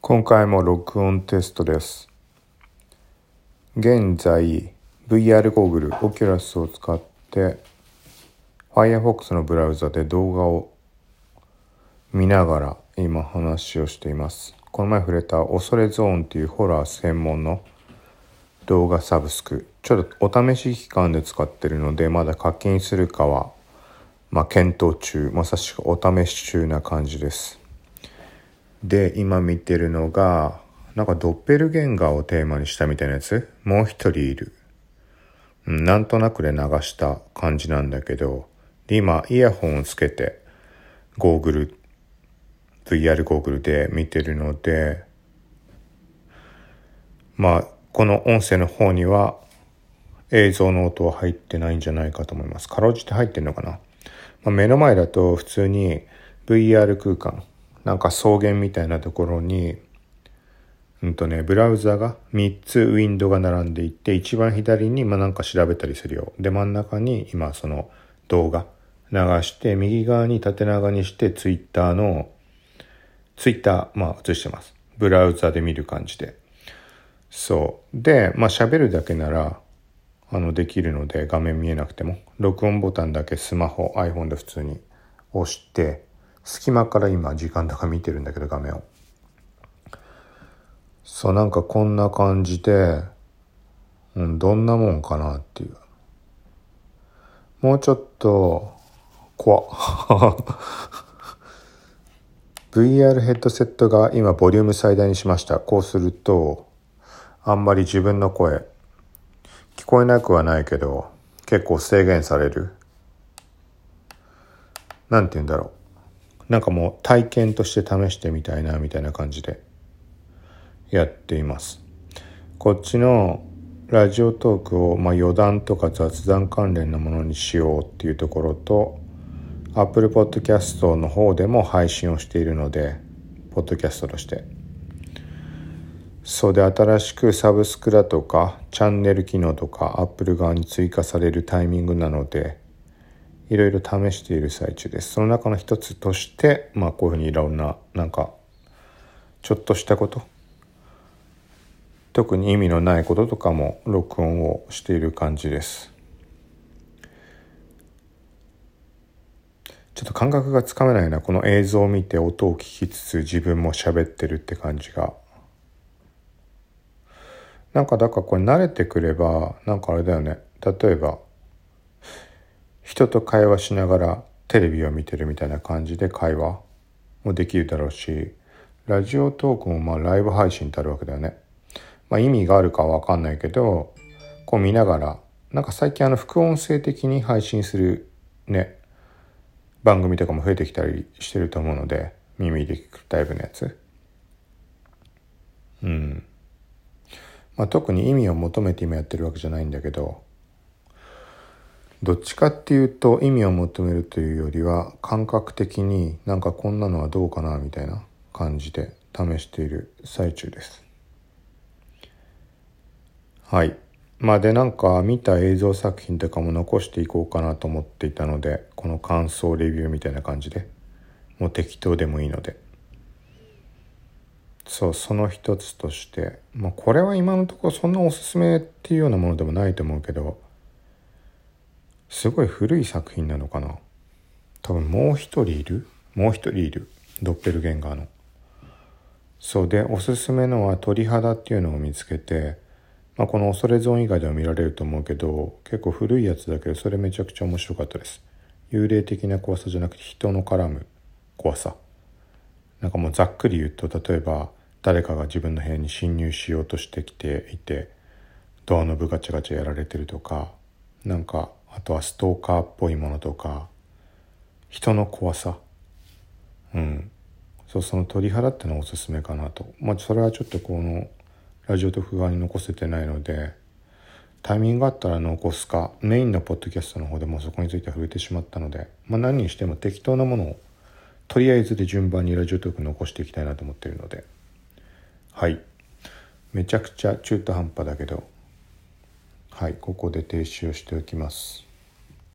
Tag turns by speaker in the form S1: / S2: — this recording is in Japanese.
S1: 今回も録音テストです。現在 VR ゴーグル Oculus を使って Firefox のブラウザで動画を見ながら今話をしています。この前触れた恐れゾーンっていうホラー専門の動画サブスク。ちょっとお試し期間で使ってるのでまだ課金するかはまあ検討中。まさしくお試し中な感じです。で今見てるのがなんかドッペルゲンガーをテーマにしたみたいなやつ？もう一人いる、うん、なんとなくで流した感じなんだけどで今イヤホンをつけてゴーグル VR ゴーグルで見てるのでまあこの音声の方には映像の音は入ってないんじゃないかと思います。かろうじて入ってんのかな、まあ、目の前だと普通に VR 空間なんか草原みたいなところに、うんとね、ブラウザが3つウィンドウが並んでいて、一番左にまあなんか調べたりするよ。で、真ん中に今その動画流して、右側に縦長にしてツイッターの、ツイッター、まあ映してます。ブラウザで見る感じで。そう。で、まあ喋るだけなら、あの、できるので画面見えなくても、録音ボタンだけスマホ、iPhone で普通に押して、隙間から今時間とか見てるんだけど画面を。そうなんかこんな感じで、うん、どんなもんかなっていう。もうちょっと怖っ。VR ヘッドセットが今ボリューム最大にしました。こうするとあんまり自分の声聞こえなくはないけど結構制限される。なんて言うんだろう。なんかもう体験として試してみたいなみたいな感じでやっています。こっちのラジオトークを、まあ、余談とか雑談関連のものにしようっていうところと Apple Podcast の方でも配信をしているのでポッドキャストとして。そうで新しくサブスクだとかチャンネル機能とか Apple 側に追加されるタイミングなのでいろいろ試している最中です。その中の一つとして、まあこういうふうにいろんな、なんか、ちょっとしたこと、特に意味のないこととかも録音をしている感じです。ちょっと感覚がつかめないな。この映像を見て音を聞きつつ自分も喋ってるって感じが。なんかだからこれ慣れてくれば、なんかあれだよね。例えば、人と会話しながらテレビを見てるみたいな感じで会話もできるだろうし、ラジオトークもまあライブ配信ってあるわけだよね。まあ意味があるかはわかんないけど、こう見ながら、なんか最近あの副音声的に配信するね、番組とかも増えてきたりしてると思うので、耳で聞くタイプのやつ。うん。まあ特に意味を求めて今やってるわけじゃないんだけど、どっちかっていうと意味を求めるというよりは感覚的になんかこんなのはどうかなみたいな感じで試している最中です。はい。まあでなんか見た映像作品とかも残していこうかなと思っていたのでこの感想レビューみたいな感じでもう適当でもいいのでそうその一つとしてまあこれは今のところそんなおすすめっていうようなものでもないと思うけどすごい古い作品なのかな？多分もう一人いる？もう一人いる。ドッペルゲンガーの。そうでおすすめのは鳥肌っていうのを見つけて、まあ、この恐れゾーン以外では見られると思うけど結構古いやつだけどそれめちゃくちゃ面白かったです。幽霊的な怖さじゃなくて人の絡む怖さ。なんかもうざっくり言うと例えば誰かが自分の部屋に侵入しようとしてきていてドアノブガチャガチャやられてるとかなんかあとはストーカーっぽいものとか人の怖さ。うん。そうその鳥肌ってのはおすすめかなと。まあそれはちょっとこのラジオとフ側に残せてないのでタイミングがあったら残すか。メインのポッドキャストの方でもそこについては触れてしまったので、まあ、何にしても適当なものをとりあえずで順番にラジオトーク残していきたいなと思ってるので。はい。めちゃくちゃ中途半端だけどはいここで停止をしておきます。